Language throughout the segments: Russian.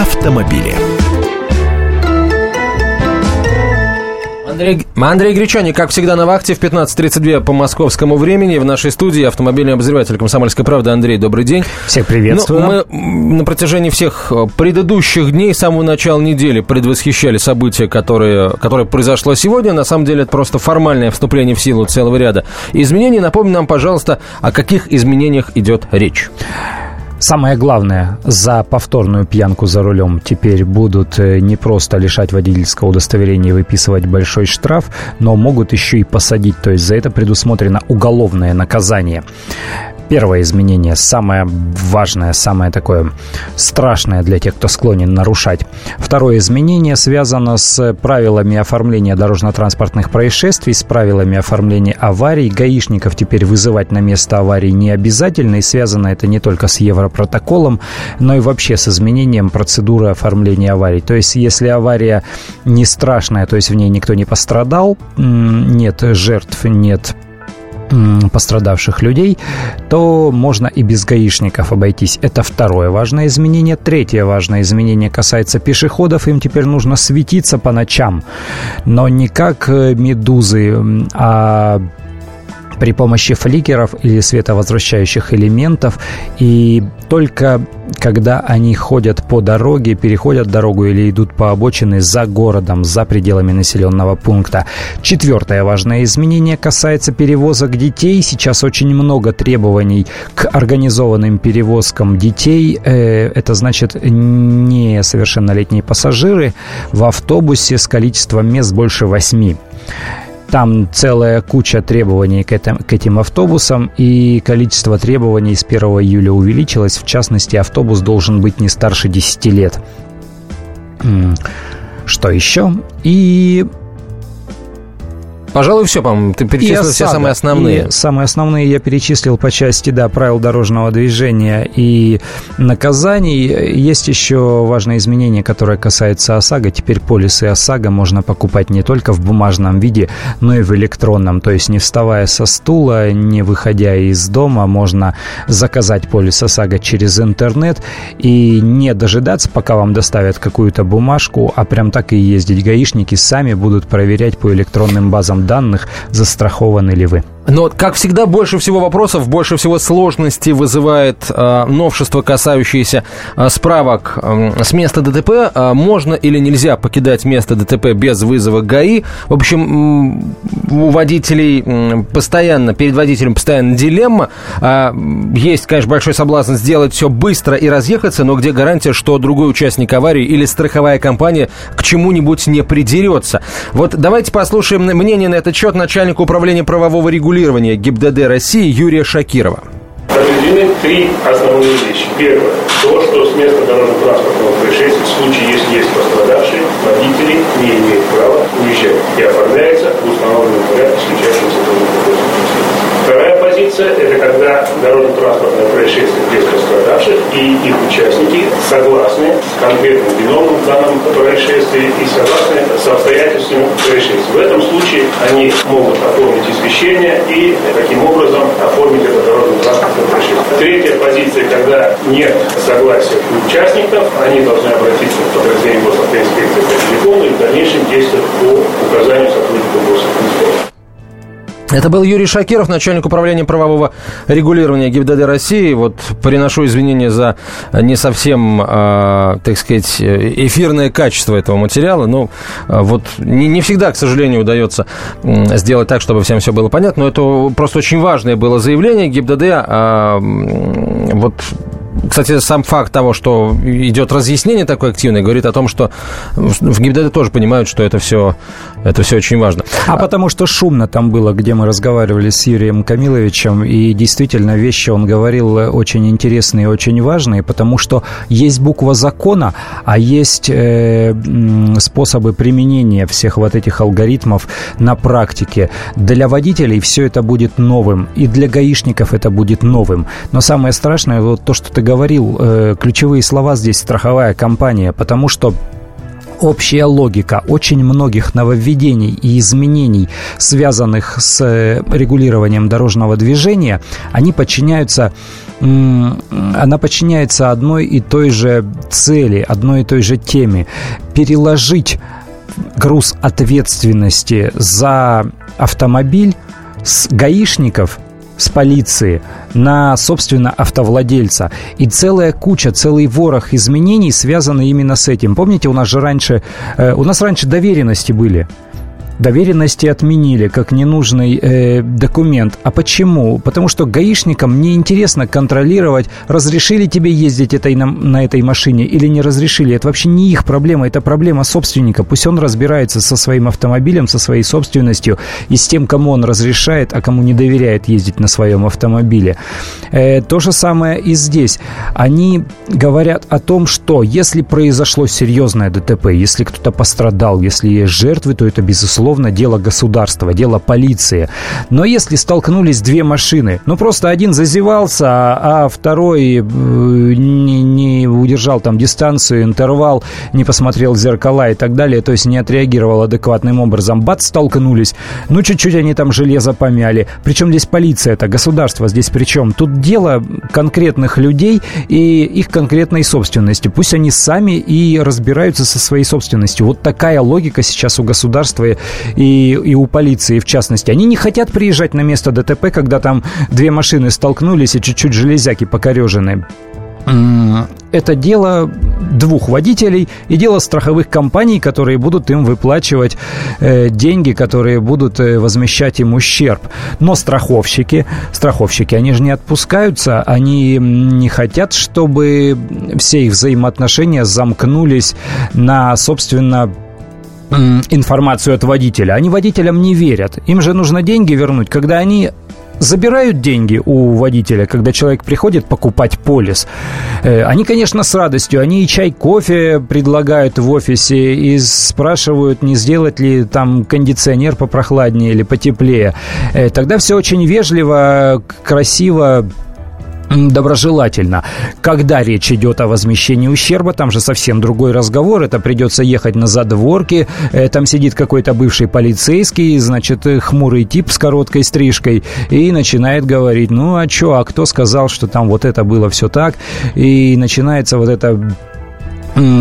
автомобили. Андрей, Андрей Гречани, как всегда, на вахте в 15.32 по московскому времени. В нашей студии автомобильный обозреватель «Комсомольской правды» Андрей, добрый день. Всех приветствую. Ну, мы на протяжении всех э, предыдущих дней, с самого начала недели, предвосхищали события, которые, которое произошло сегодня. На самом деле, это просто формальное вступление в силу целого ряда изменений. Напомни нам, пожалуйста, о каких изменениях идет речь. Самое главное, за повторную пьянку за рулем теперь будут э, не просто лишать водительского удостоверения и выписывать большой штраф, но могут еще и посадить, то есть за это предусмотрено уголовное наказание. Первое изменение, самое важное, самое такое страшное для тех, кто склонен нарушать. Второе изменение связано с правилами оформления дорожно-транспортных происшествий, с правилами оформления аварий. Гаишников теперь вызывать на место аварии не обязательно, и связано это не только с Европротоколом, но и вообще с изменением процедуры оформления аварий. То есть, если авария не страшная, то есть в ней никто не пострадал, нет жертв, нет пострадавших людей, то можно и без гаишников обойтись. Это второе важное изменение. Третье важное изменение касается пешеходов. Им теперь нужно светиться по ночам, но не как э, медузы, а при помощи фликеров или световозвращающих элементов. И только когда они ходят по дороге, переходят дорогу или идут по обочине за городом, за пределами населенного пункта. Четвертое важное изменение касается перевозок детей. Сейчас очень много требований к организованным перевозкам детей. Э, это значит несовершеннолетние пассажиры в автобусе с количеством мест больше восьми. Там целая куча требований к этим, к этим автобусам, и количество требований с 1 июля увеличилось. В частности, автобус должен быть не старше 10 лет. Что еще? И Пожалуй, все, по-моему, ты перечислил все самые основные. И самые основные я перечислил по части, да, правил дорожного движения и наказаний. Есть еще важное изменение, которое касается ОСАГО. Теперь полисы ОСАГО можно покупать не только в бумажном виде, но и в электронном. То есть не вставая со стула, не выходя из дома, можно заказать полис ОСАГО через интернет и не дожидаться, пока вам доставят какую-то бумажку, а прям так и ездить. Гаишники сами будут проверять по электронным базам данных, застрахованы ли вы. Но, как всегда, больше всего вопросов, больше всего сложностей вызывает э, новшество, касающееся э, справок э, с места ДТП. Э, можно или нельзя покидать место ДТП без вызова ГАИ. В общем, у водителей постоянно, перед водителем постоянно дилемма. Э, есть, конечно, большой соблазн сделать все быстро и разъехаться, но где гарантия, что другой участник аварии или страховая компания к чему-нибудь не придерется? Вот давайте послушаем мнение на этот счет начальника управления правового регулирования регулирования ГИБДД России Юрия Шакирова. Определены три основные вещи. Первое. То, что с места дорожно-транспортного происшествия в случае, если есть пострадавшие, водители не имеют права уезжать и оформляется в установленном порядке случающимся Вторая позиция – это когда дорожно-транспортное происшествие без пострадавших и их участники согласны с конкретным виновным в данном происшествии и согласны с обстоятельствами происшествия. В этом случае они могут оформить извещение и таким образом оформить это дорожно-транспортное происшествие. Третья позиция, когда нет согласия участников, они должны обратиться в подразделение госавтоинспекции по телефону и в дальнейшем действовать по указанию сотрудников. Это был Юрий Шакиров, начальник управления правового регулирования ГИБДД России. Вот приношу извинения за не совсем, э, так сказать, эфирное качество этого материала. Но э, вот не, не всегда, к сожалению, удается сделать так, чтобы всем все было понятно. Но это просто очень важное было заявление ГИБДД. Э, вот кстати, сам факт того, что идет разъяснение такое активное, говорит о том, что в ГИБДД тоже понимают, что это все, это все очень важно. А потому что шумно там было, где мы разговаривали с Юрием Камиловичем, и действительно вещи он говорил очень интересные и очень важные, потому что есть буква закона, а есть э, способы применения всех вот этих алгоритмов на практике. Для водителей все это будет новым, и для гаишников это будет новым. Но самое страшное, вот то, что ты говорил, э, ключевые слова здесь страховая компания, потому что общая логика очень многих нововведений и изменений, связанных с э, регулированием дорожного движения, они подчиняются она подчиняется одной и той же цели, одной и той же теме. Переложить груз ответственности за автомобиль с гаишников с полиции на, собственно, автовладельца. И целая куча, целый ворох изменений связаны именно с этим. Помните, у нас же раньше, э, у нас раньше доверенности были доверенности отменили как ненужный э, документ. А почему? Потому что гаишникам неинтересно контролировать, разрешили тебе ездить этой, на, на этой машине или не разрешили. Это вообще не их проблема, это проблема собственника. Пусть он разбирается со своим автомобилем, со своей собственностью и с тем, кому он разрешает, а кому не доверяет ездить на своем автомобиле. Э, то же самое и здесь. Они говорят о том, что если произошло серьезное ДТП, если кто-то пострадал, если есть жертвы, то это безусловно безусловно, дело государства, дело полиции. Но если столкнулись две машины, ну просто один зазевался, а, а второй э, не, не удержал там дистанцию, интервал, не посмотрел в зеркала и так далее, то есть не отреагировал адекватным образом, бац, столкнулись. Ну, чуть-чуть они там железо помяли. Причем здесь полиция, это государство здесь причем. Тут дело конкретных людей и их конкретной собственности. Пусть они сами и разбираются со своей собственностью. Вот такая логика сейчас у государства и, и у полиции в частности. Они не хотят приезжать на место ДТП, когда там две машины столкнулись и чуть-чуть железяки покорежены это дело двух водителей и дело страховых компаний, которые будут им выплачивать э, деньги, которые будут э, возмещать им ущерб. Но страховщики, страховщики, они же не отпускаются, они не хотят, чтобы все их взаимоотношения замкнулись на, собственно, информацию от водителя. Они водителям не верят. Им же нужно деньги вернуть, когда они забирают деньги у водителя, когда человек приходит покупать полис. Э, они, конечно, с радостью. Они и чай, кофе предлагают в офисе и спрашивают, не сделать ли там кондиционер попрохладнее или потеплее. Э, тогда все очень вежливо, красиво, доброжелательно. Когда речь идет о возмещении ущерба, там же совсем другой разговор. Это придется ехать на задворке. Э, там сидит какой-то бывший полицейский, значит, э, хмурый тип с короткой стрижкой и начинает говорить, ну а что, а кто сказал, что там вот это было все так? И начинается вот это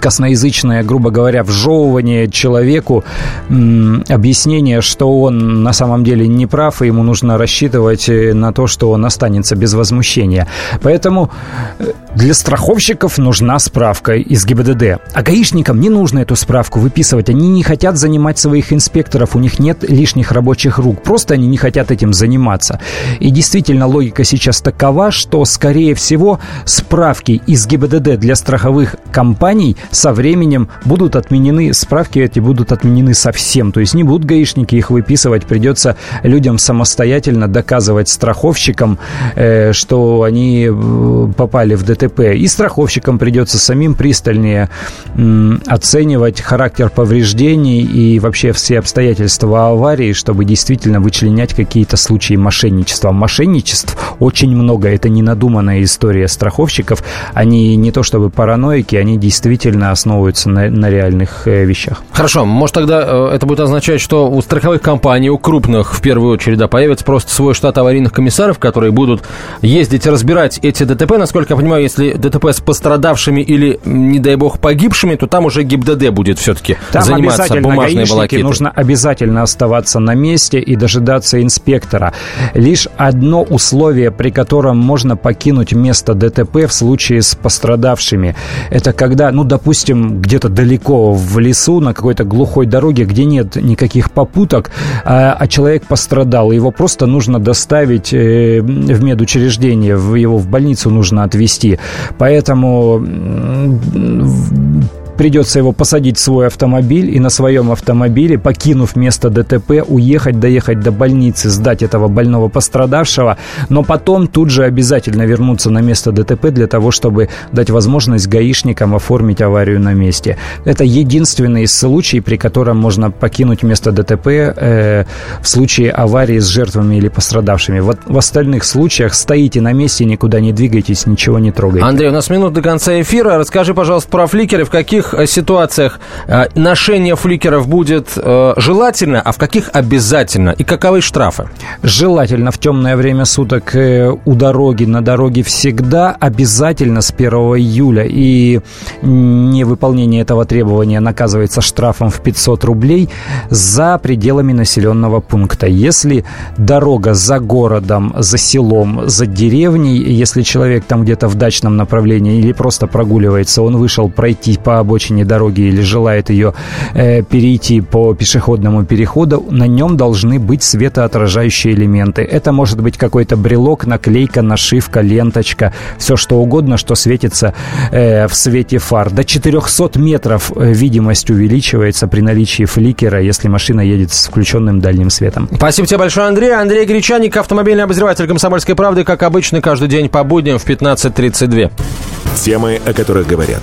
косноязычное, грубо говоря, вжевывание человеку, объяснение, что он на самом деле не прав, и ему нужно рассчитывать э, на то, что он останется без возмущения. Поэтому э, для страховщиков нужна справка из ГИБДД. А гаишникам не нужно эту справку выписывать. Они не хотят занимать своих инспекторов, у них нет лишних рабочих рук. Просто они не хотят этим заниматься. И действительно логика сейчас такова, что, скорее всего, справки из ГИБДД для страховых компаний со временем будут отменены, справки эти будут отменены совсем. То есть не будут гаишники их выписывать, придется людям самостоятельно доказывать страховщикам, э, что они э, попали в ДТП. И страховщикам придется самим пристальнее оценивать характер повреждений и вообще все обстоятельства аварии, чтобы действительно вычленять какие-то случаи мошенничества. Мошенничеств очень много. Это не надуманная история страховщиков. Они не то чтобы параноики, они действительно основываются на, на реальных э, вещах. Хорошо, может тогда э, это будет означать, что у страховых компаний, у крупных в первую очередь, да, появится просто свой штат аварийных комиссаров, которые будут ездить разбирать эти ДТП. Насколько я понимаю, если ДТП с пострадавшими или, не дай бог, погибшими, то там уже ГИБДД будет все-таки заниматься бумажной волокитой. нужно обязательно оставаться на месте и дожидаться инспектора. Лишь одно условие, при котором можно покинуть место ДТП в случае с пострадавшими, это когда, ну, допустим, где-то далеко в лесу, на какой-то глухой дороге, где нет никаких попуток, а, а человек пострадал, его просто нужно доставить э, в медучреждение, его в больницу нужно отвезти. Поэтому придется его посадить в свой автомобиль и на своем автомобиле, покинув место ДТП, уехать, доехать до больницы, сдать этого больного пострадавшего, но потом тут же обязательно вернуться на место ДТП для того, чтобы дать возможность гаишникам оформить аварию на месте. Это единственный случай, при котором можно покинуть место ДТП э, в случае аварии с жертвами или пострадавшими. Вот в остальных случаях стоите на месте, никуда не двигайтесь, ничего не трогайте. Андрей, у нас минут до конца эфира. Расскажи, пожалуйста, про фликеры, в каких э, ситуациях э, ношение фликеров будет э, желательно, а в каких обязательно? И каковы штрафы? Желательно в темное время суток у дороги, на дороге всегда обязательно с 1 июля. И невыполнение этого требования наказывается штрафом в 500 рублей за пределами населенного пункта. Если дорога за городом, за селом, за деревней, если человек там где-то в дачном направлении или просто прогуливается, он вышел пройти по обочине дороги или желает ее э, перейти по пешеходному переходу, на нем должны быть светоотражающие элементы. Это может быть какой-то брелок, наклейка, нашивка, ленточка, все что угодно, что светится э, в свете фар. До 400 метров э, видимость увеличивается при наличии фликера, если машина едет с включенным дальним светом. Спасибо тебе большое, Андрей. Андрей Гречаник, автомобильный обозреватель «Комсомольской правды», как обычно, каждый день по будням в 15.32. Темы, о которых говорят.